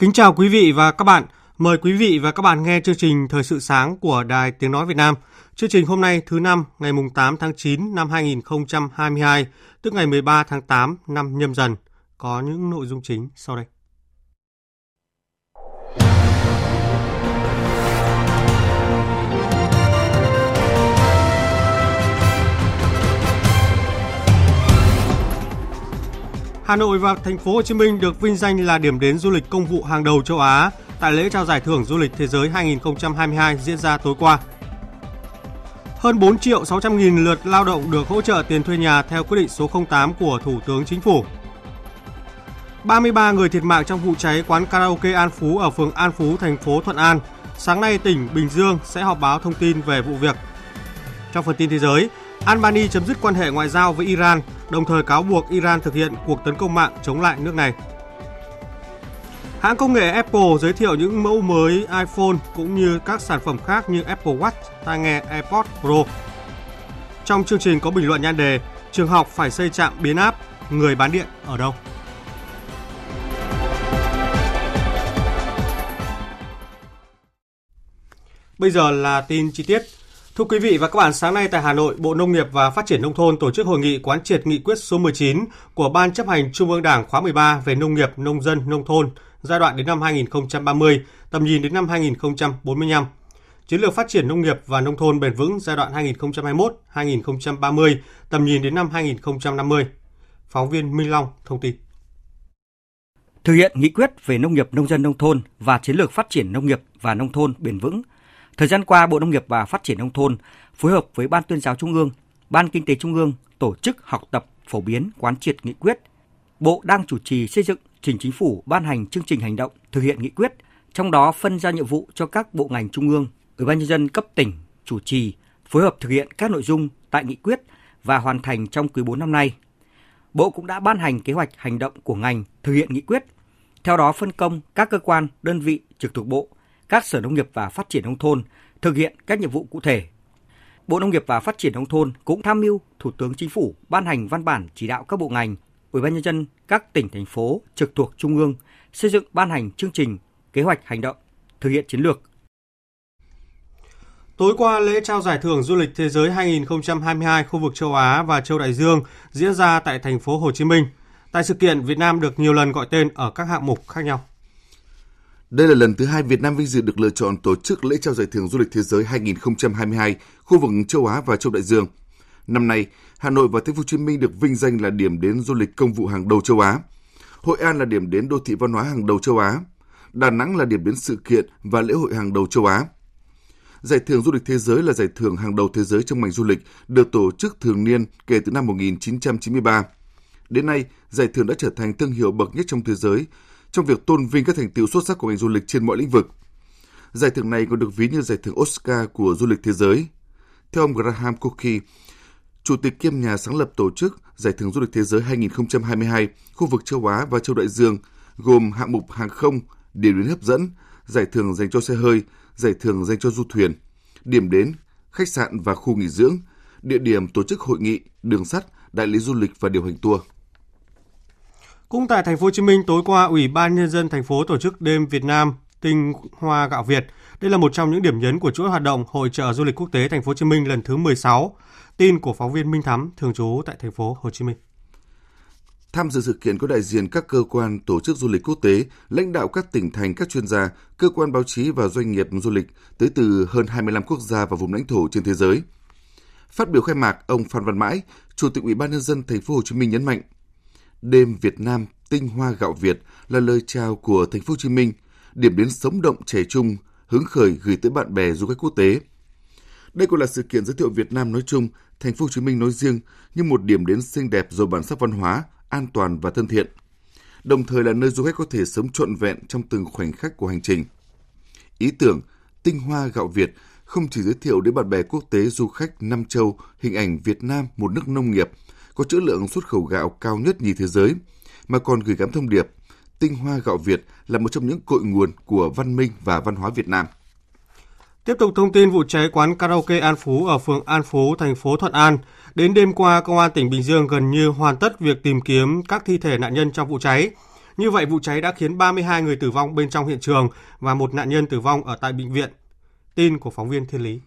Kính chào quý vị và các bạn. Mời quý vị và các bạn nghe chương trình Thời sự sáng của Đài Tiếng Nói Việt Nam. Chương trình hôm nay thứ năm ngày 8 tháng 9 năm 2022, tức ngày 13 tháng 8 năm nhâm dần. Có những nội dung chính sau đây. Hà Nội và thành phố Hồ Chí Minh được vinh danh là điểm đến du lịch công vụ hàng đầu châu Á tại lễ trao giải thưởng du lịch thế giới 2022 diễn ra tối qua. Hơn 4 triệu 600 nghìn lượt lao động được hỗ trợ tiền thuê nhà theo quyết định số 08 của Thủ tướng Chính phủ. 33 người thiệt mạng trong vụ cháy quán karaoke An Phú ở phường An Phú, thành phố Thuận An. Sáng nay, tỉnh Bình Dương sẽ họp báo thông tin về vụ việc. Trong phần tin thế giới, Albania chấm dứt quan hệ ngoại giao với Iran, đồng thời cáo buộc Iran thực hiện cuộc tấn công mạng chống lại nước này. Hãng công nghệ Apple giới thiệu những mẫu mới iPhone cũng như các sản phẩm khác như Apple Watch, tai nghe AirPods Pro. Trong chương trình có bình luận nhan đề Trường học phải xây trạm biến áp, người bán điện ở đâu? Bây giờ là tin chi tiết. Thưa quý vị và các bạn, sáng nay tại Hà Nội, Bộ Nông nghiệp và Phát triển Nông thôn tổ chức hội nghị quán triệt nghị quyết số 19 của Ban chấp hành Trung ương Đảng khóa 13 về nông nghiệp, nông dân, nông thôn giai đoạn đến năm 2030, tầm nhìn đến năm 2045. Chiến lược phát triển nông nghiệp và nông thôn bền vững giai đoạn 2021-2030, tầm nhìn đến năm 2050. Phóng viên Minh Long thông tin. Thực hiện nghị quyết về nông nghiệp nông dân nông thôn và chiến lược phát triển nông nghiệp và nông thôn bền vững Thời gian qua, Bộ Nông nghiệp và Phát triển Nông thôn phối hợp với Ban tuyên giáo Trung ương, Ban Kinh tế Trung ương tổ chức học tập phổ biến quán triệt nghị quyết. Bộ đang chủ trì xây dựng trình chính phủ ban hành chương trình hành động thực hiện nghị quyết, trong đó phân ra nhiệm vụ cho các bộ ngành trung ương, Ủy ban nhân dân cấp tỉnh chủ trì phối hợp thực hiện các nội dung tại nghị quyết và hoàn thành trong quý 4 năm nay. Bộ cũng đã ban hành kế hoạch hành động của ngành thực hiện nghị quyết. Theo đó phân công các cơ quan, đơn vị trực thuộc bộ các sở nông nghiệp và phát triển nông thôn thực hiện các nhiệm vụ cụ thể. Bộ Nông nghiệp và Phát triển nông thôn cũng tham mưu Thủ tướng Chính phủ ban hành văn bản chỉ đạo các bộ ngành, Ủy ban nhân dân các tỉnh thành phố trực thuộc trung ương xây dựng ban hành chương trình, kế hoạch hành động thực hiện chiến lược. Tối qua, lễ trao giải thưởng du lịch thế giới 2022 khu vực châu Á và châu Đại Dương diễn ra tại thành phố Hồ Chí Minh. Tại sự kiện, Việt Nam được nhiều lần gọi tên ở các hạng mục khác nhau. Đây là lần thứ hai Việt Nam vinh dự được lựa chọn tổ chức lễ trao giải thưởng du lịch thế giới 2022 khu vực châu Á và châu Đại Dương. Năm nay, Hà Nội và Thành phố Hồ Chí Minh được vinh danh là điểm đến du lịch công vụ hàng đầu châu Á. Hội An là điểm đến đô thị văn hóa hàng đầu châu Á. Đà Nẵng là điểm đến sự kiện và lễ hội hàng đầu châu Á. Giải thưởng du lịch thế giới là giải thưởng hàng đầu thế giới trong ngành du lịch, được tổ chức thường niên kể từ năm 1993. Đến nay, giải thưởng đã trở thành thương hiệu bậc nhất trong thế giới trong việc tôn vinh các thành tựu xuất sắc của ngành du lịch trên mọi lĩnh vực. Giải thưởng này còn được ví như giải thưởng Oscar của du lịch thế giới. Theo ông Graham Cookie, Chủ tịch kiêm nhà sáng lập tổ chức Giải thưởng du lịch thế giới 2022 khu vực châu Á và châu Đại Dương gồm hạng mục hàng không, điểm đến hấp dẫn, giải thưởng dành cho xe hơi, giải thưởng dành cho du thuyền, điểm đến, khách sạn và khu nghỉ dưỡng, địa điểm tổ chức hội nghị, đường sắt, đại lý du lịch và điều hành tour. Cũng tại thành phố Hồ Chí Minh tối qua, Ủy ban nhân dân thành phố tổ chức đêm Việt Nam tinh hoa gạo Việt. Đây là một trong những điểm nhấn của chuỗi hoạt động Hội trợ du lịch quốc tế thành phố Hồ Chí Minh lần thứ 16. Tin của phóng viên Minh Thắm thường trú tại thành phố Hồ Chí Minh. Tham dự sự kiện có đại diện các cơ quan tổ chức du lịch quốc tế, lãnh đạo các tỉnh thành, các chuyên gia, cơ quan báo chí và doanh nghiệp du lịch tới từ hơn 25 quốc gia và vùng lãnh thổ trên thế giới. Phát biểu khai mạc, ông Phan Văn Mãi, Chủ tịch Ủy ban nhân dân thành phố Hồ Chí Minh nhấn mạnh, đêm Việt Nam tinh hoa gạo Việt là lời chào của thành phố Hồ Chí Minh, điểm đến sống động trẻ trung, hứng khởi gửi tới bạn bè du khách quốc tế. Đây cũng là sự kiện giới thiệu Việt Nam nói chung, thành phố Hồ Chí Minh nói riêng như một điểm đến xinh đẹp giàu bản sắc văn hóa, an toàn và thân thiện. Đồng thời là nơi du khách có thể sống trọn vẹn trong từng khoảnh khắc của hành trình. Ý tưởng tinh hoa gạo Việt không chỉ giới thiệu đến bạn bè quốc tế du khách Nam Châu hình ảnh Việt Nam một nước nông nghiệp có trữ lượng xuất khẩu gạo cao nhất nhì thế giới, mà còn gửi gắm thông điệp tinh hoa gạo Việt là một trong những cội nguồn của văn minh và văn hóa Việt Nam. Tiếp tục thông tin vụ cháy quán karaoke An Phú ở phường An Phú, thành phố Thuận An. Đến đêm qua, Công an tỉnh Bình Dương gần như hoàn tất việc tìm kiếm các thi thể nạn nhân trong vụ cháy. Như vậy, vụ cháy đã khiến 32 người tử vong bên trong hiện trường và một nạn nhân tử vong ở tại bệnh viện. Tin của phóng viên Thiên Lý.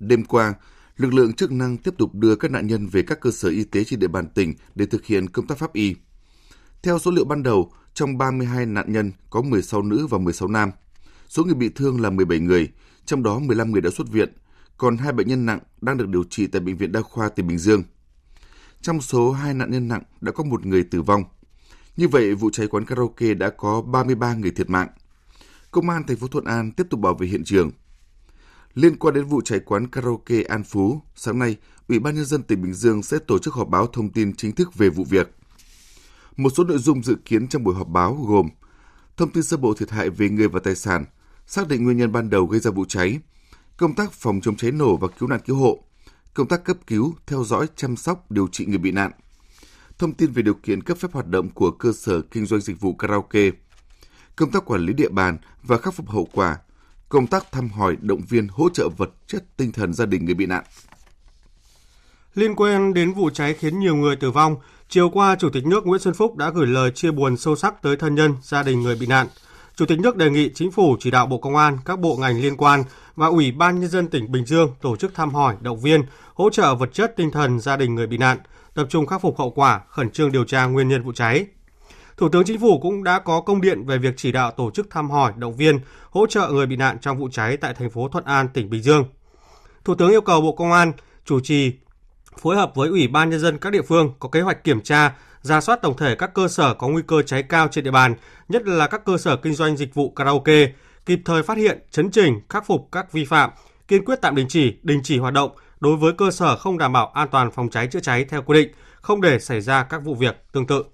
Đêm qua, lực lượng chức năng tiếp tục đưa các nạn nhân về các cơ sở y tế trên địa bàn tỉnh để thực hiện công tác pháp y. Theo số liệu ban đầu, trong 32 nạn nhân có 16 nữ và 16 nam. Số người bị thương là 17 người, trong đó 15 người đã xuất viện, còn hai bệnh nhân nặng đang được điều trị tại Bệnh viện Đa khoa tỉnh Bình Dương. Trong số hai nạn nhân nặng đã có một người tử vong. Như vậy, vụ cháy quán karaoke đã có 33 người thiệt mạng. Công an thành phố Thuận An tiếp tục bảo vệ hiện trường. Liên quan đến vụ cháy quán karaoke An Phú, sáng nay, Ủy ban nhân dân tỉnh Bình Dương sẽ tổ chức họp báo thông tin chính thức về vụ việc. Một số nội dung dự kiến trong buổi họp báo gồm thông tin sơ bộ thiệt hại về người và tài sản, xác định nguyên nhân ban đầu gây ra vụ cháy, công tác phòng chống cháy nổ và cứu nạn cứu hộ, công tác cấp cứu, theo dõi, chăm sóc, điều trị người bị nạn, thông tin về điều kiện cấp phép hoạt động của cơ sở kinh doanh dịch vụ karaoke, công tác quản lý địa bàn và khắc phục hậu quả, công tác thăm hỏi, động viên, hỗ trợ vật chất tinh thần gia đình người bị nạn. Liên quan đến vụ cháy khiến nhiều người tử vong, chiều qua Chủ tịch nước Nguyễn Xuân Phúc đã gửi lời chia buồn sâu sắc tới thân nhân, gia đình người bị nạn. Chủ tịch nước đề nghị Chính phủ chỉ đạo Bộ Công an, các bộ ngành liên quan và Ủy ban Nhân dân tỉnh Bình Dương tổ chức thăm hỏi, động viên, hỗ trợ vật chất tinh thần gia đình người bị nạn, tập trung khắc phục hậu quả, khẩn trương điều tra nguyên nhân vụ cháy. Thủ tướng Chính phủ cũng đã có công điện về việc chỉ đạo tổ chức thăm hỏi, động viên, hỗ trợ người bị nạn trong vụ cháy tại thành phố Thuận An, tỉnh Bình Dương. Thủ tướng yêu cầu Bộ Công an chủ trì phối hợp với Ủy ban Nhân dân các địa phương có kế hoạch kiểm tra, ra soát tổng thể các cơ sở có nguy cơ cháy cao trên địa bàn, nhất là các cơ sở kinh doanh dịch vụ karaoke, kịp thời phát hiện, chấn chỉnh, khắc phục các vi phạm, kiên quyết tạm đình chỉ, đình chỉ hoạt động đối với cơ sở không đảm bảo an toàn phòng cháy chữa cháy theo quy định, không để xảy ra các vụ việc tương tự.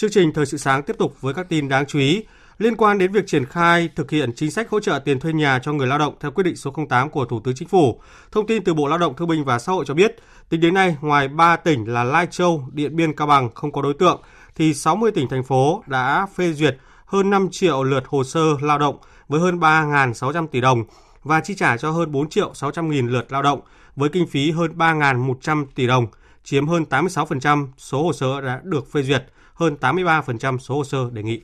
Chương trình Thời sự sáng tiếp tục với các tin đáng chú ý liên quan đến việc triển khai thực hiện chính sách hỗ trợ tiền thuê nhà cho người lao động theo quyết định số 08 của Thủ tướng Chính phủ. Thông tin từ Bộ Lao động Thương binh và Xã hội cho biết, tính đến nay, ngoài 3 tỉnh là Lai Châu, Điện Biên, Cao Bằng không có đối tượng, thì 60 tỉnh thành phố đã phê duyệt hơn 5 triệu lượt hồ sơ lao động với hơn 3.600 tỷ đồng và chi trả cho hơn 4 triệu 600 nghìn lượt lao động với kinh phí hơn 3.100 tỷ đồng, chiếm hơn 86% số hồ sơ đã được phê duyệt, hơn 83% số hồ sơ đề nghị.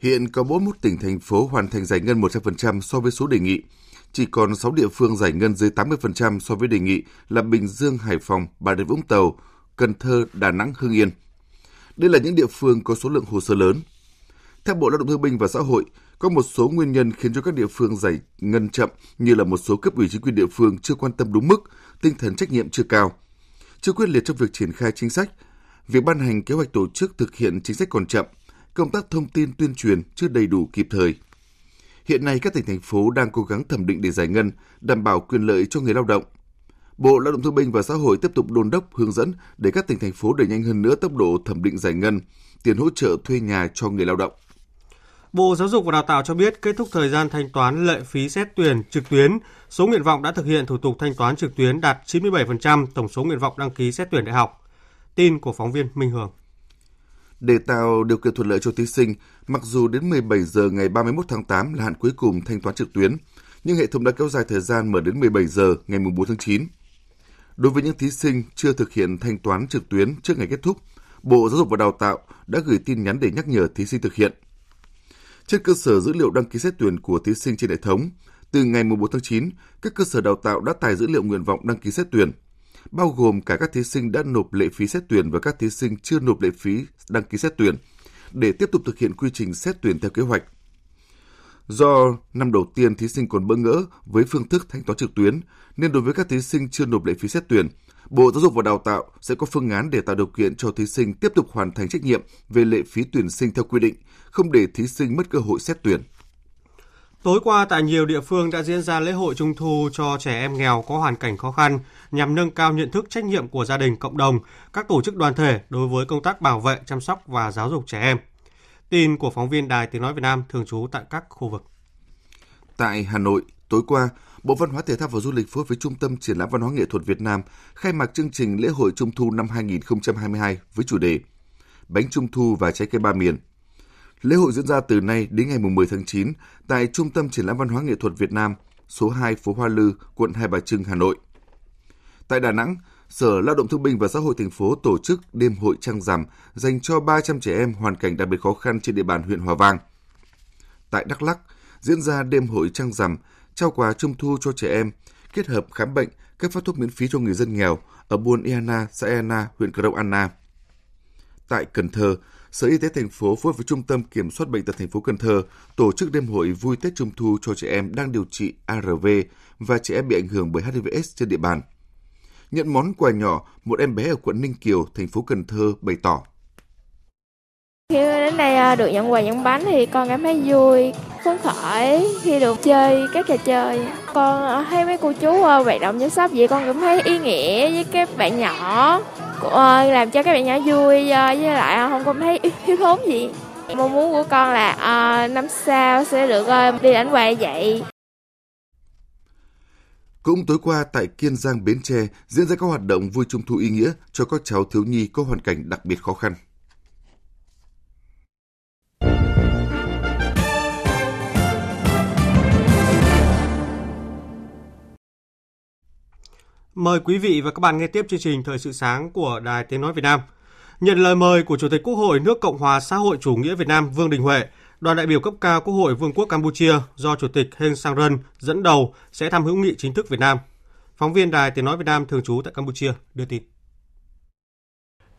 Hiện có 41 tỉnh thành phố hoàn thành giải ngân 100% so với số đề nghị. Chỉ còn 6 địa phương giải ngân dưới 80% so với đề nghị là Bình Dương, Hải Phòng, Bà Rịa Vũng Tàu, Cần Thơ, Đà Nẵng, Hưng Yên. Đây là những địa phương có số lượng hồ sơ lớn. Theo Bộ Lao động Thương binh và Xã hội, có một số nguyên nhân khiến cho các địa phương giải ngân chậm như là một số cấp ủy chính quyền địa phương chưa quan tâm đúng mức, tinh thần trách nhiệm chưa cao, chưa quyết liệt trong việc triển khai chính sách, việc ban hành kế hoạch tổ chức thực hiện chính sách còn chậm – công tác thông tin tuyên truyền chưa đầy đủ kịp thời. Hiện nay các tỉnh thành phố đang cố gắng thẩm định để giải ngân, đảm bảo quyền lợi cho người lao động. Bộ Lao động Thương binh và Xã hội tiếp tục đôn đốc hướng dẫn để các tỉnh thành phố đẩy nhanh hơn nữa tốc độ thẩm định giải ngân, tiền hỗ trợ thuê nhà cho người lao động. Bộ Giáo dục và Đào tạo cho biết kết thúc thời gian thanh toán lệ phí xét tuyển trực tuyến, số nguyện vọng đã thực hiện thủ tục thanh toán trực tuyến đạt 97% tổng số nguyện vọng đăng ký xét tuyển đại học. Tin của phóng viên Minh Hường. Để tạo điều kiện thuận lợi cho thí sinh, mặc dù đến 17 giờ ngày 31 tháng 8 là hạn cuối cùng thanh toán trực tuyến, nhưng hệ thống đã kéo dài thời gian mở đến 17 giờ ngày 4 tháng 9. Đối với những thí sinh chưa thực hiện thanh toán trực tuyến trước ngày kết thúc, Bộ Giáo dục và Đào tạo đã gửi tin nhắn để nhắc nhở thí sinh thực hiện. Trên cơ sở dữ liệu đăng ký xét tuyển của thí sinh trên hệ thống, từ ngày 4 tháng 9, các cơ sở đào tạo đã tải dữ liệu nguyện vọng đăng ký xét tuyển – bao gồm cả các thí sinh đã nộp lệ phí xét tuyển và các thí sinh chưa nộp lệ phí đăng ký xét tuyển, để tiếp tục thực hiện quy trình xét tuyển theo kế hoạch. Do năm đầu tiên thí sinh còn bỡ ngỡ với phương thức thanh toán trực tuyến, nên đối với các thí sinh chưa nộp lệ phí xét tuyển, Bộ Giáo dục và Đào tạo sẽ có phương án để tạo điều kiện cho thí sinh tiếp tục hoàn thành trách nhiệm về lệ phí tuyển sinh theo quy định, không để thí sinh mất cơ hội xét tuyển. Tối qua tại nhiều địa phương đã diễn ra lễ hội Trung thu cho trẻ em nghèo có hoàn cảnh khó khăn nhằm nâng cao nhận thức trách nhiệm của gia đình, cộng đồng, các tổ chức đoàn thể đối với công tác bảo vệ, chăm sóc và giáo dục trẻ em. Tin của phóng viên Đài Tiếng Nói Việt Nam thường trú tại các khu vực. Tại Hà Nội, tối qua, Bộ Văn hóa Thể thao và Du lịch phối hợp với Trung tâm Triển lãm Văn hóa Nghệ thuật Việt Nam khai mạc chương trình lễ hội Trung thu năm 2022 với chủ đề Bánh Trung thu và trái cây ba miền. Lễ hội diễn ra từ nay đến ngày 10 tháng 9 tại Trung tâm Triển lãm Văn hóa Nghệ thuật Việt Nam, số 2 phố Hoa Lư, quận Hai Bà Trưng, Hà Nội. Tại Đà Nẵng, Sở Lao động Thương binh và Xã hội thành phố tổ chức đêm hội trăng rằm dành cho 300 trẻ em hoàn cảnh đặc biệt khó khăn trên địa bàn huyện Hòa Vang. Tại Đắk Lắk, diễn ra đêm hội trăng rằm trao quà trung thu cho trẻ em, kết hợp khám bệnh, cấp phát thuốc miễn phí cho người dân nghèo ở buôn Iana, xã Iana, huyện Crong Anna. Tại Cần Thơ, Sở Y tế thành phố phối hợp với Trung tâm Kiểm soát bệnh tật thành phố Cần Thơ tổ chức đêm hội vui Tết Trung thu cho trẻ em đang điều trị ARV và trẻ em bị ảnh hưởng bởi HIVS trên địa bàn. Nhận món quà nhỏ, một em bé ở quận Ninh Kiều, thành phố Cần Thơ bày tỏ. Khi đến đây à, được nhận quà nhận bánh thì con cảm thấy vui, phấn khởi khi được chơi các trò chơi. Con à, thấy mấy cô chú à, hoạt động chăm sóc vậy con cũng thấy ý nghĩa với các bạn nhỏ, làm cho các bạn nhỏ vui ờ, với lại ờ, không có thấy thiếu thốn gì. Mong muốn của con là ờ, năm sau sẽ được đi đánh quà vậy. Cũng tối qua tại Kiên Giang, Bến Tre diễn ra các hoạt động vui trung thu ý nghĩa cho các cháu thiếu nhi có hoàn cảnh đặc biệt khó khăn. Mời quý vị và các bạn nghe tiếp chương trình Thời sự sáng của Đài Tiếng Nói Việt Nam. Nhận lời mời của Chủ tịch Quốc hội nước Cộng hòa xã hội chủ nghĩa Việt Nam Vương Đình Huệ, đoàn đại biểu cấp cao Quốc hội Vương quốc Campuchia do Chủ tịch Heng Samrin dẫn đầu sẽ thăm hữu nghị chính thức Việt Nam. Phóng viên Đài Tiếng Nói Việt Nam thường trú tại Campuchia đưa tin.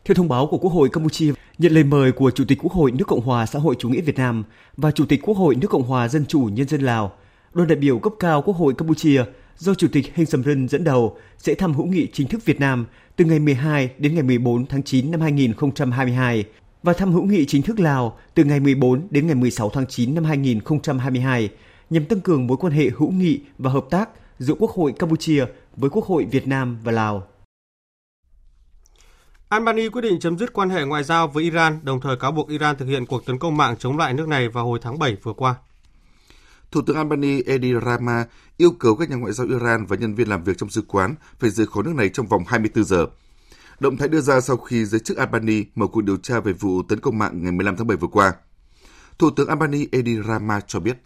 Theo thông báo của Quốc hội Campuchia, nhận lời mời của Chủ tịch Quốc hội nước Cộng hòa xã hội chủ nghĩa Việt Nam và Chủ tịch Quốc hội nước Cộng hòa Dân chủ Nhân dân Lào, đoàn đại biểu cấp cao Quốc hội Campuchia do Chủ tịch Heng Samrin dẫn đầu sẽ thăm hữu nghị chính thức Việt Nam từ ngày 12 đến ngày 14 tháng 9 năm 2022 và thăm hữu nghị chính thức Lào từ ngày 14 đến ngày 16 tháng 9 năm 2022 nhằm tăng cường mối quan hệ hữu nghị và hợp tác giữa Quốc hội Campuchia với Quốc hội Việt Nam và Lào. Albany quyết định chấm dứt quan hệ ngoại giao với Iran, đồng thời cáo buộc Iran thực hiện cuộc tấn công mạng chống lại nước này vào hồi tháng 7 vừa qua. Thủ tướng Albany Edi Rama yêu cầu các nhà ngoại giao Iran và nhân viên làm việc trong sứ quán phải rời khỏi nước này trong vòng 24 giờ. Động thái đưa ra sau khi giới chức Albany mở cuộc điều tra về vụ tấn công mạng ngày 15 tháng 7 vừa qua. Thủ tướng Albany Edi Rama cho biết.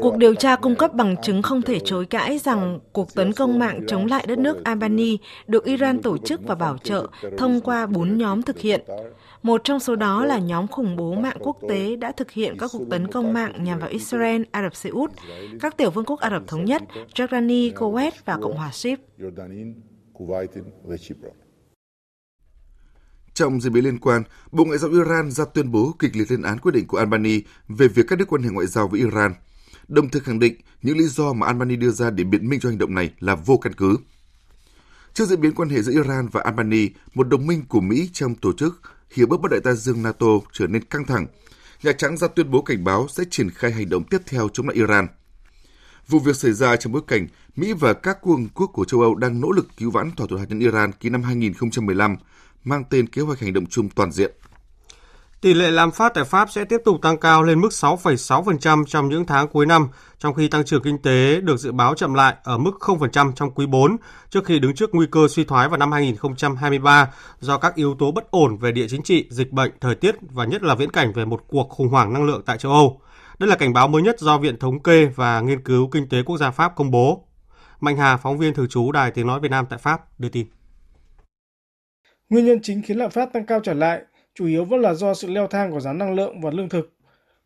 Cuộc điều tra cung cấp bằng chứng không thể chối cãi rằng cuộc tấn công mạng chống lại đất nước Albany được Iran tổ chức và bảo trợ thông qua bốn nhóm thực hiện. Một trong số đó là nhóm khủng bố mạng quốc tế đã thực hiện các cuộc tấn công mạng nhằm vào Israel, Ả Rập Xê Út, các tiểu vương quốc Ả Rập Thống Nhất, Jordani, Kuwait và Cộng hòa Ship. Trong diễn biến liên quan, Bộ Ngoại giao Iran ra tuyên bố kịch liệt lên án quyết định của Albany về việc cắt đứt quan hệ ngoại giao với Iran, đồng thời khẳng định những lý do mà Albany đưa ra để biện minh cho hành động này là vô căn cứ. Trước diễn biến quan hệ giữa Iran và Albany, một đồng minh của Mỹ trong tổ chức hiệp ước Bắc Đại Tây Dương NATO trở nên căng thẳng, Nhà Trắng ra tuyên bố cảnh báo sẽ triển khai hành động tiếp theo chống lại Iran. Vụ việc xảy ra trong bối cảnh Mỹ và các cường quốc của châu Âu đang nỗ lực cứu vãn thỏa thuận hạt nhân Iran ký năm 2015 mang tên Kế hoạch hành động chung toàn diện. Tỷ lệ lạm phát tại Pháp sẽ tiếp tục tăng cao lên mức 6,6% trong những tháng cuối năm, trong khi tăng trưởng kinh tế được dự báo chậm lại ở mức 0% trong quý 4, trước khi đứng trước nguy cơ suy thoái vào năm 2023 do các yếu tố bất ổn về địa chính trị, dịch bệnh, thời tiết và nhất là viễn cảnh về một cuộc khủng hoảng năng lượng tại châu Âu. Đây là cảnh báo mới nhất do Viện Thống kê và Nghiên cứu Kinh tế Quốc gia Pháp công bố. Mạnh Hà, phóng viên thường trú Đài Tiếng Nói Việt Nam tại Pháp, đưa tin. Nguyên nhân chính khiến lạm phát tăng cao trở lại chủ yếu vẫn là do sự leo thang của giá năng lượng và lương thực.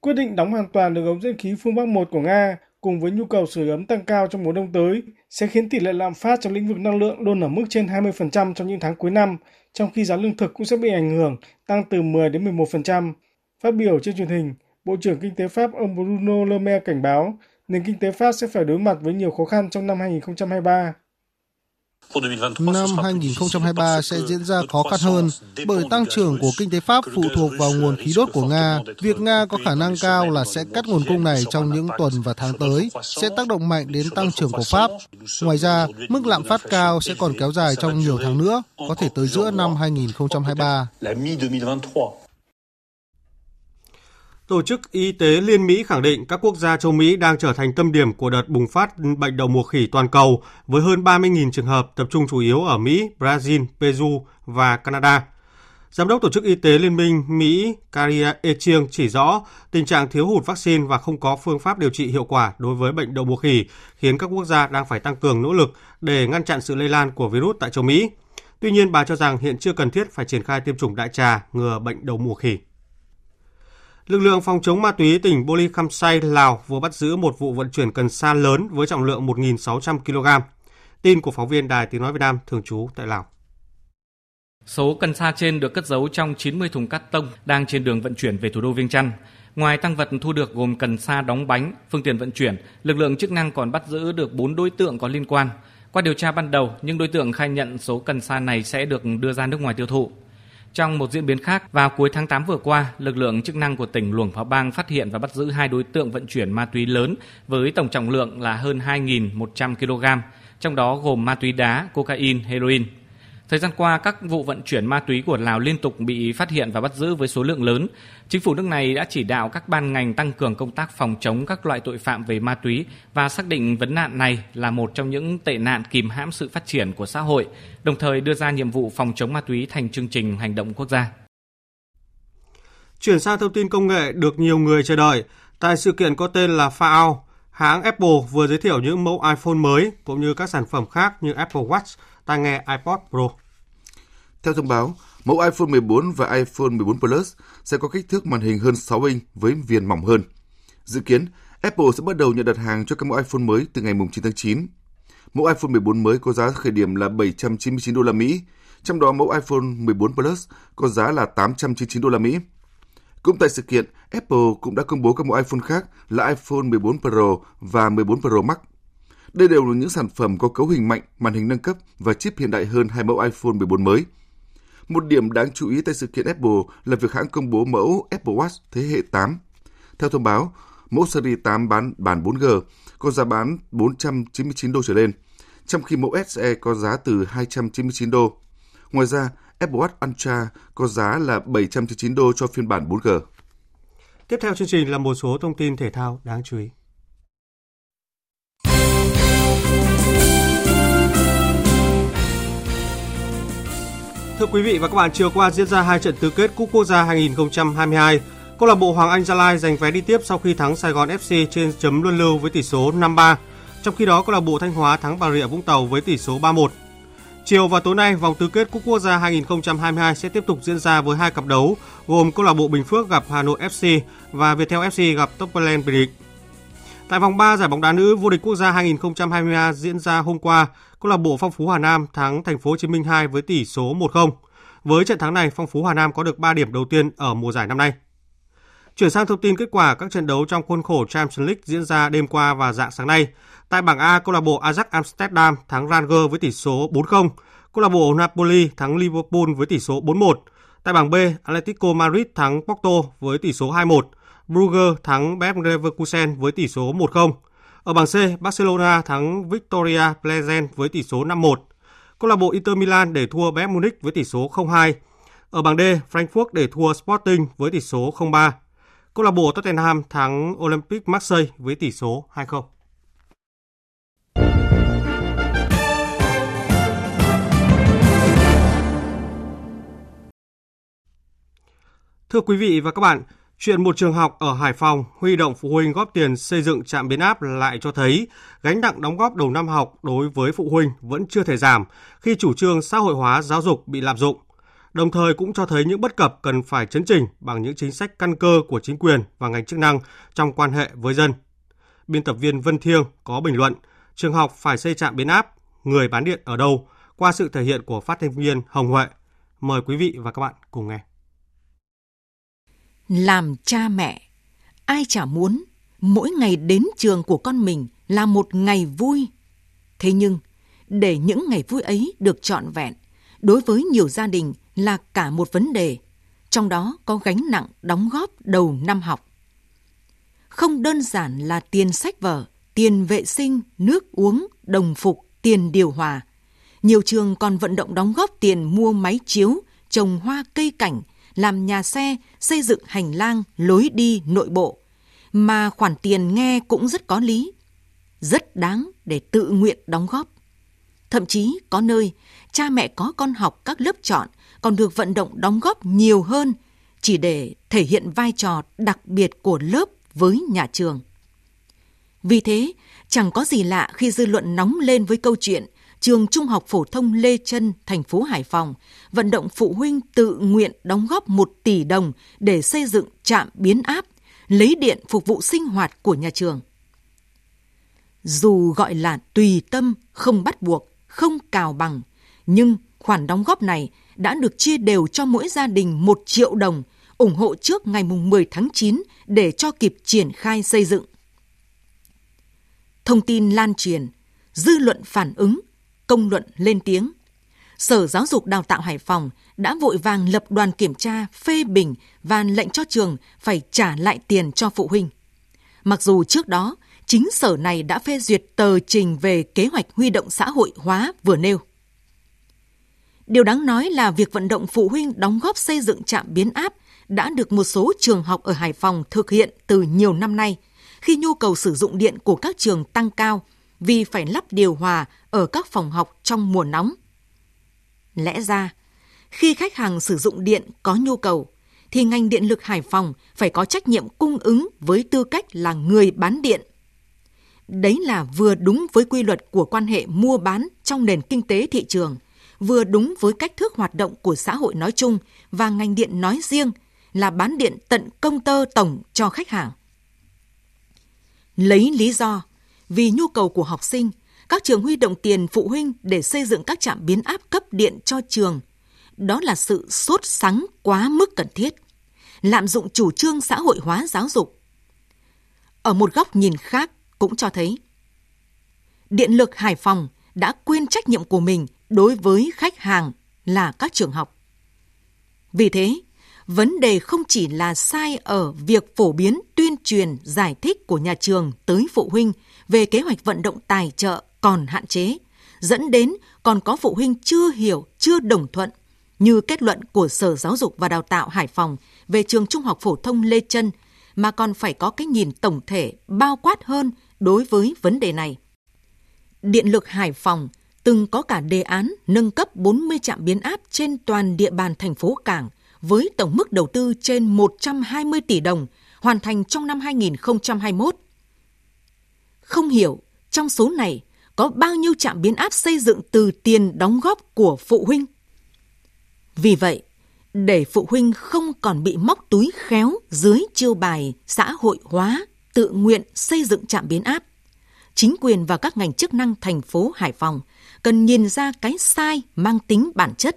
Quyết định đóng hoàn toàn đường ống dẫn khí phương Bắc 1 của Nga cùng với nhu cầu sưởi ấm tăng cao trong mùa đông tới sẽ khiến tỷ lệ lạm phát trong lĩnh vực năng lượng luôn ở mức trên 20% trong những tháng cuối năm, trong khi giá lương thực cũng sẽ bị ảnh hưởng, tăng từ 10 đến 11%. Phát biểu trên truyền hình, Bộ trưởng Kinh tế Pháp ông Bruno Le Maire cảnh báo nền kinh tế Pháp sẽ phải đối mặt với nhiều khó khăn trong năm 2023. Năm 2023 sẽ diễn ra khó khăn hơn bởi tăng trưởng của kinh tế Pháp phụ thuộc vào nguồn khí đốt của Nga. Việc Nga có khả năng cao là sẽ cắt nguồn cung này trong những tuần và tháng tới sẽ tác động mạnh đến tăng trưởng của Pháp. Ngoài ra, mức lạm phát cao sẽ còn kéo dài trong nhiều tháng nữa, có thể tới giữa năm 2023. Tổ chức Y tế Liên Mỹ khẳng định các quốc gia châu Mỹ đang trở thành tâm điểm của đợt bùng phát bệnh đậu mùa khỉ toàn cầu với hơn 30.000 trường hợp tập trung chủ yếu ở Mỹ, Brazil, Peru và Canada. Giám đốc Tổ chức Y tế Liên minh Mỹ Karia Echieng chỉ rõ tình trạng thiếu hụt vaccine và không có phương pháp điều trị hiệu quả đối với bệnh đậu mùa khỉ khiến các quốc gia đang phải tăng cường nỗ lực để ngăn chặn sự lây lan của virus tại châu Mỹ. Tuy nhiên, bà cho rằng hiện chưa cần thiết phải triển khai tiêm chủng đại trà ngừa bệnh đậu mùa khỉ. Lực lượng phòng chống ma túy tỉnh Bô Ly Khăm Say, Lào vừa bắt giữ một vụ vận chuyển cần sa lớn với trọng lượng 1.600 kg. Tin của phóng viên Đài Tiếng Nói Việt Nam thường trú tại Lào. Số cần sa trên được cất giấu trong 90 thùng cắt tông đang trên đường vận chuyển về thủ đô Viêng Chăn. Ngoài tăng vật thu được gồm cần sa đóng bánh, phương tiện vận chuyển, lực lượng chức năng còn bắt giữ được 4 đối tượng có liên quan. Qua điều tra ban đầu, những đối tượng khai nhận số cần sa này sẽ được đưa ra nước ngoài tiêu thụ. Trong một diễn biến khác, vào cuối tháng 8 vừa qua, lực lượng chức năng của tỉnh Luồng Phá Bang phát hiện và bắt giữ hai đối tượng vận chuyển ma túy lớn với tổng trọng lượng là hơn 2.100 kg, trong đó gồm ma túy đá, cocaine, heroin. Thời gian qua, các vụ vận chuyển ma túy của Lào liên tục bị phát hiện và bắt giữ với số lượng lớn. Chính phủ nước này đã chỉ đạo các ban ngành tăng cường công tác phòng chống các loại tội phạm về ma túy và xác định vấn nạn này là một trong những tệ nạn kìm hãm sự phát triển của xã hội, đồng thời đưa ra nhiệm vụ phòng chống ma túy thành chương trình hành động quốc gia. Chuyển sang thông tin công nghệ được nhiều người chờ đợi. Tại sự kiện có tên là FAO, hãng Apple vừa giới thiệu những mẫu iPhone mới cũng như các sản phẩm khác như Apple Watch, tai nghe iPod Pro. Theo thông báo, mẫu iPhone 14 và iPhone 14 Plus sẽ có kích thước màn hình hơn 6 inch với viền mỏng hơn. Dự kiến, Apple sẽ bắt đầu nhận đặt hàng cho các mẫu iPhone mới từ ngày 9 tháng 9. Mẫu iPhone 14 mới có giá khởi điểm là 799 đô la Mỹ, trong đó mẫu iPhone 14 Plus có giá là 899 đô la Mỹ. Cũng tại sự kiện, Apple cũng đã công bố các mẫu iPhone khác là iPhone 14 Pro và 14 Pro Max. Đây đều là những sản phẩm có cấu hình mạnh, màn hình nâng cấp và chip hiện đại hơn hai mẫu iPhone 14 mới. Một điểm đáng chú ý tại sự kiện Apple là việc hãng công bố mẫu Apple Watch thế hệ 8. Theo thông báo, mẫu Series 8 bán bản 4G có giá bán 499 đô trở lên, trong khi mẫu SE có giá từ 299 đô. Ngoài ra, Apple Watch Ultra có giá là 799 đô cho phiên bản 4G. Tiếp theo chương trình là một số thông tin thể thao đáng chú ý. Thưa quý vị và các bạn, chiều qua diễn ra hai trận tứ kết Cúp Quốc gia 2022. Câu lạc bộ Hoàng Anh Gia Lai giành vé đi tiếp sau khi thắng Sài Gòn FC trên chấm luân lưu với tỷ số 5-3. Trong khi đó, câu lạc bộ Thanh Hóa thắng Bà Rịa Vũng Tàu với tỷ số 3-1. Chiều và tối nay, vòng tứ kết Cúp Quốc gia 2022 sẽ tiếp tục diễn ra với hai cặp đấu, gồm câu lạc bộ Bình Phước gặp Hà Nội FC và Viettel FC gặp Topland Bình Định. Tại vòng 3 giải bóng đá nữ vô địch quốc gia 2023 diễn ra hôm qua, câu lạc bộ Phong Phú Hà Nam thắng Thành phố Hồ Chí Minh 2 với tỷ số 1-0. Với trận thắng này, Phong Phú Hà Nam có được 3 điểm đầu tiên ở mùa giải năm nay. Chuyển sang thông tin kết quả các trận đấu trong khuôn khổ Champions League diễn ra đêm qua và dạng sáng nay. Tại bảng A, câu lạc bộ Ajax Amsterdam thắng Rangers với tỷ số 4-0. Câu lạc bộ Napoli thắng Liverpool với tỷ số 4-1. Tại bảng B, Atletico Madrid thắng Porto với tỷ số 2-1. Brugge thắng Bayer Leverkusen với tỷ số 1-0. Ở bảng C, Barcelona thắng Victoria Pleasant với tỷ số 5-1. Câu lạc bộ Inter Milan để thua Bayern Munich với tỷ số 0-2. Ở bảng D, Frankfurt để thua Sporting với tỷ số 0-3. Câu lạc bộ Tottenham thắng Olympic Marseille với tỷ số 2-0. Thưa quý vị và các bạn, Chuyện một trường học ở Hải Phòng huy động phụ huynh góp tiền xây dựng trạm biến áp lại cho thấy gánh nặng đóng góp đầu năm học đối với phụ huynh vẫn chưa thể giảm khi chủ trương xã hội hóa giáo dục bị lạm dụng. Đồng thời cũng cho thấy những bất cập cần phải chấn chỉnh bằng những chính sách căn cơ của chính quyền và ngành chức năng trong quan hệ với dân. Biên tập viên Vân Thiêng có bình luận, trường học phải xây trạm biến áp, người bán điện ở đâu qua sự thể hiện của phát thanh viên Hồng Huệ. Mời quý vị và các bạn cùng nghe. Làm cha mẹ, ai chả muốn mỗi ngày đến trường của con mình là một ngày vui. Thế nhưng, để những ngày vui ấy được trọn vẹn, đối với nhiều gia đình là cả một vấn đề, trong đó có gánh nặng đóng góp đầu năm học. Không đơn giản là tiền sách vở, tiền vệ sinh, nước uống, đồng phục, tiền điều hòa. Nhiều trường còn vận động đóng góp tiền mua máy chiếu, trồng hoa cây cảnh, làm nhà xe, xây dựng hành lang, lối đi nội bộ. Mà khoản tiền nghe cũng rất có lý, rất đáng để tự nguyện đóng góp. Thậm chí có nơi cha mẹ có con học các lớp chọn còn được vận động đóng góp nhiều hơn chỉ để thể hiện vai trò đặc biệt của lớp với nhà trường. Vì thế, chẳng có gì lạ khi dư luận nóng lên với câu chuyện trường Trung học phổ thông Lê Trân, thành phố Hải Phòng, vận động phụ huynh tự nguyện đóng góp 1 tỷ đồng để xây dựng trạm biến áp, lấy điện phục vụ sinh hoạt của nhà trường. Dù gọi là tùy tâm, không bắt buộc, không cào bằng, nhưng khoản đóng góp này đã được chia đều cho mỗi gia đình 1 triệu đồng, ủng hộ trước ngày 10 tháng 9 để cho kịp triển khai xây dựng. Thông tin lan truyền, dư luận phản ứng, công luận lên tiếng. Sở Giáo dục Đào tạo Hải Phòng đã vội vàng lập đoàn kiểm tra, phê bình và lệnh cho trường phải trả lại tiền cho phụ huynh. Mặc dù trước đó, chính sở này đã phê duyệt tờ trình về kế hoạch huy động xã hội hóa vừa nêu. Điều đáng nói là việc vận động phụ huynh đóng góp xây dựng trạm biến áp đã được một số trường học ở Hải Phòng thực hiện từ nhiều năm nay, khi nhu cầu sử dụng điện của các trường tăng cao vì phải lắp điều hòa ở các phòng học trong mùa nóng. Lẽ ra, khi khách hàng sử dụng điện có nhu cầu, thì ngành điện lực Hải Phòng phải có trách nhiệm cung ứng với tư cách là người bán điện. Đấy là vừa đúng với quy luật của quan hệ mua bán trong nền kinh tế thị trường, vừa đúng với cách thức hoạt động của xã hội nói chung và ngành điện nói riêng là bán điện tận công tơ tổng cho khách hàng. Lấy lý do vì nhu cầu của học sinh, các trường huy động tiền phụ huynh để xây dựng các trạm biến áp cấp điện cho trường. Đó là sự sốt sắng quá mức cần thiết, lạm dụng chủ trương xã hội hóa giáo dục. Ở một góc nhìn khác cũng cho thấy, Điện lực Hải Phòng đã quên trách nhiệm của mình đối với khách hàng là các trường học. Vì thế, vấn đề không chỉ là sai ở việc phổ biến tuyên truyền giải thích của nhà trường tới phụ huynh về kế hoạch vận động tài trợ còn hạn chế, dẫn đến còn có phụ huynh chưa hiểu, chưa đồng thuận, như kết luận của Sở Giáo dục và Đào tạo Hải Phòng về trường Trung học phổ thông Lê Trân, mà còn phải có cái nhìn tổng thể bao quát hơn đối với vấn đề này. Điện lực Hải Phòng từng có cả đề án nâng cấp 40 trạm biến áp trên toàn địa bàn thành phố Cảng với tổng mức đầu tư trên 120 tỷ đồng, hoàn thành trong năm 2021. Không hiểu trong số này có bao nhiêu trạm biến áp xây dựng từ tiền đóng góp của phụ huynh. Vì vậy, để phụ huynh không còn bị móc túi khéo dưới chiêu bài xã hội hóa, tự nguyện xây dựng trạm biến áp, chính quyền và các ngành chức năng thành phố Hải Phòng cần nhìn ra cái sai mang tính bản chất,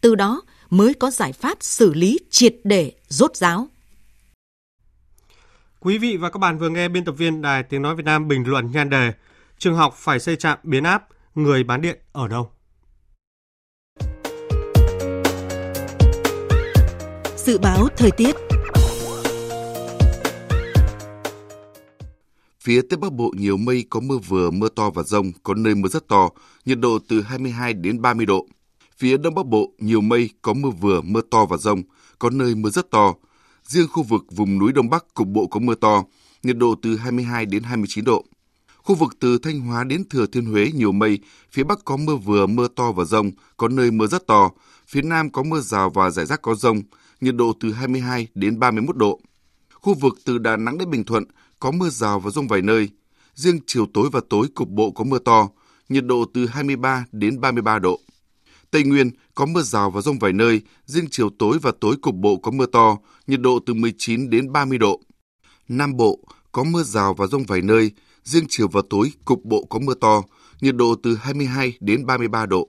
từ đó mới có giải pháp xử lý triệt để rốt ráo. Quý vị và các bạn vừa nghe biên tập viên Đài Tiếng Nói Việt Nam bình luận nhan đề Trường học phải xây trạm biến áp, người bán điện ở đâu? Dự báo thời tiết Phía Tây Bắc Bộ nhiều mây có mưa vừa, mưa to và rông, có nơi mưa rất to, nhiệt độ từ 22 đến 30 độ. Phía Đông Bắc Bộ nhiều mây có mưa vừa, mưa to và rông, có nơi mưa rất to. Riêng khu vực vùng núi Đông Bắc cục bộ có mưa to, nhiệt độ từ 22 đến 29 độ. Khu vực từ Thanh Hóa đến Thừa Thiên Huế nhiều mây, phía Bắc có mưa vừa, mưa to và rông, có nơi mưa rất to. Phía Nam có mưa rào và rải rác có rông, nhiệt độ từ 22 đến 31 độ. Khu vực từ Đà Nẵng đến Bình Thuận có mưa rào và rông vài nơi. Riêng chiều tối và tối cục bộ có mưa to, nhiệt độ từ 23 đến 33 độ. Tây Nguyên có mưa rào và rông vài nơi, riêng chiều tối và tối cục bộ có mưa to, nhiệt độ từ 19 đến 30 độ. Nam Bộ có mưa rào và rông vài nơi, riêng chiều và tối cục bộ có mưa to, nhiệt độ từ 22 đến 33 độ.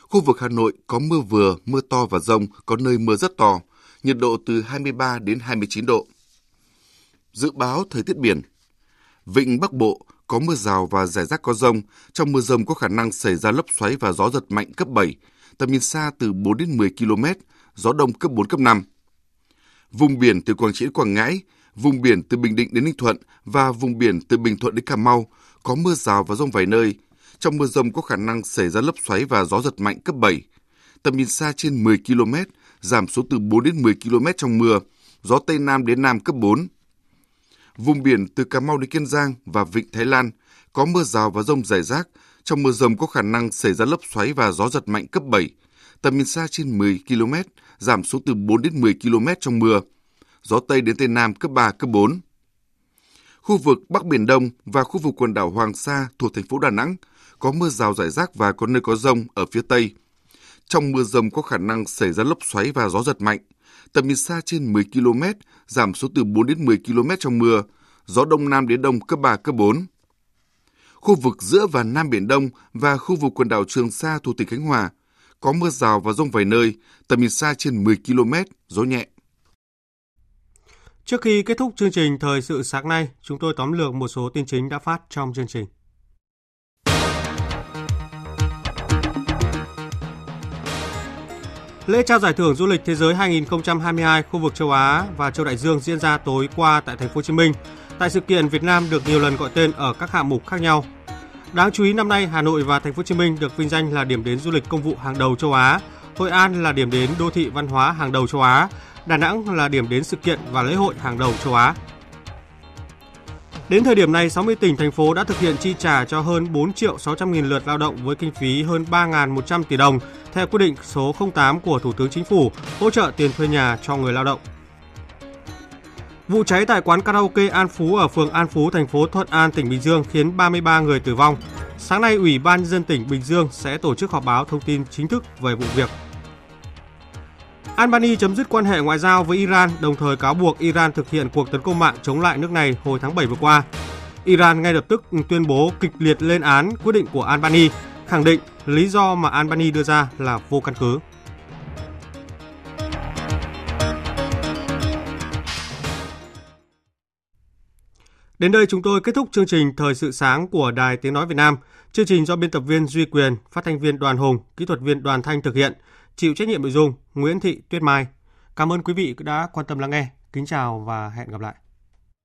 Khu vực Hà Nội có mưa vừa, mưa to và rông, có nơi mưa rất to, nhiệt độ từ 23 đến 29 độ. Dự báo thời tiết biển Vịnh Bắc Bộ có mưa rào và rải rác có rông. Trong mưa rông có khả năng xảy ra lốc xoáy và gió giật mạnh cấp 7, tầm nhìn xa từ 4 đến 10 km, gió đông cấp 4, cấp 5. Vùng biển từ Quảng Trị đến Quảng Ngãi, vùng biển từ Bình Định đến Ninh Thuận và vùng biển từ Bình Thuận đến Cà Mau có mưa rào và rông vài nơi. Trong mưa rông có khả năng xảy ra lốc xoáy và gió giật mạnh cấp 7. Tầm nhìn xa trên 10 km, giảm xuống từ 4 đến 10 km trong mưa, gió Tây Nam đến Nam cấp 4. Vùng biển từ Cà Mau đến Kiên Giang và Vịnh Thái Lan có mưa rào và rông rải rác. Trong mưa rông có khả năng xảy ra lốc xoáy và gió giật mạnh cấp 7. Tầm nhìn xa trên 10 km, giảm xuống từ 4 đến 10 km trong mưa. Gió Tây đến Tây Nam cấp 3, cấp 4. Khu vực Bắc Biển Đông và khu vực quần đảo Hoàng Sa thuộc thành phố Đà Nẵng có mưa rào rải rác và có nơi có rông ở phía Tây. Trong mưa rông có khả năng xảy ra lốc xoáy và gió giật mạnh. Tầm nhìn xa trên 10 km, giảm xuống từ 4 đến 10 km trong mưa. Gió Đông Nam đến Đông cấp 3, cấp 4. Khu vực giữa và Nam Biển Đông và khu vực quần đảo Trường Sa thuộc tỉnh Khánh Hòa có mưa rào và rông vài nơi, tầm nhìn xa trên 10 km, gió nhẹ. Trước khi kết thúc chương trình Thời sự sáng nay, chúng tôi tóm lược một số tin chính đã phát trong chương trình. Lễ trao giải thưởng du lịch thế giới 2022 khu vực châu Á và châu Đại Dương diễn ra tối qua tại thành phố Hồ Chí Minh. Tại sự kiện, Việt Nam được nhiều lần gọi tên ở các hạng mục khác nhau. Đáng chú ý năm nay, Hà Nội và thành phố Hồ Chí Minh được vinh danh là điểm đến du lịch công vụ hàng đầu châu Á, Hội An là điểm đến đô thị văn hóa hàng đầu châu Á, Đà Nẵng là điểm đến sự kiện và lễ hội hàng đầu châu Á. Đến thời điểm này, 60 tỉnh, thành phố đã thực hiện chi trả cho hơn 4 triệu 600 nghìn lượt lao động với kinh phí hơn 3.100 tỷ đồng theo quyết định số 08 của Thủ tướng Chính phủ hỗ trợ tiền thuê nhà cho người lao động. Vụ cháy tại quán karaoke An Phú ở phường An Phú, thành phố Thuận An, tỉnh Bình Dương khiến 33 người tử vong. Sáng nay, Ủy ban nhân dân tỉnh Bình Dương sẽ tổ chức họp báo thông tin chính thức về vụ việc. Albany chấm dứt quan hệ ngoại giao với Iran, đồng thời cáo buộc Iran thực hiện cuộc tấn công mạng chống lại nước này hồi tháng 7 vừa qua. Iran ngay lập tức tuyên bố kịch liệt lên án quyết định của Albany, khẳng định lý do mà Albany đưa ra là vô căn cứ. Đến đây chúng tôi kết thúc chương trình Thời sự sáng của Đài Tiếng Nói Việt Nam. Chương trình do biên tập viên Duy Quyền, phát thanh viên Đoàn Hùng, kỹ thuật viên Đoàn Thanh thực hiện. Chịu trách nhiệm nội dung Nguyễn Thị Tuyết Mai. Cảm ơn quý vị đã quan tâm lắng nghe. Kính chào và hẹn gặp lại.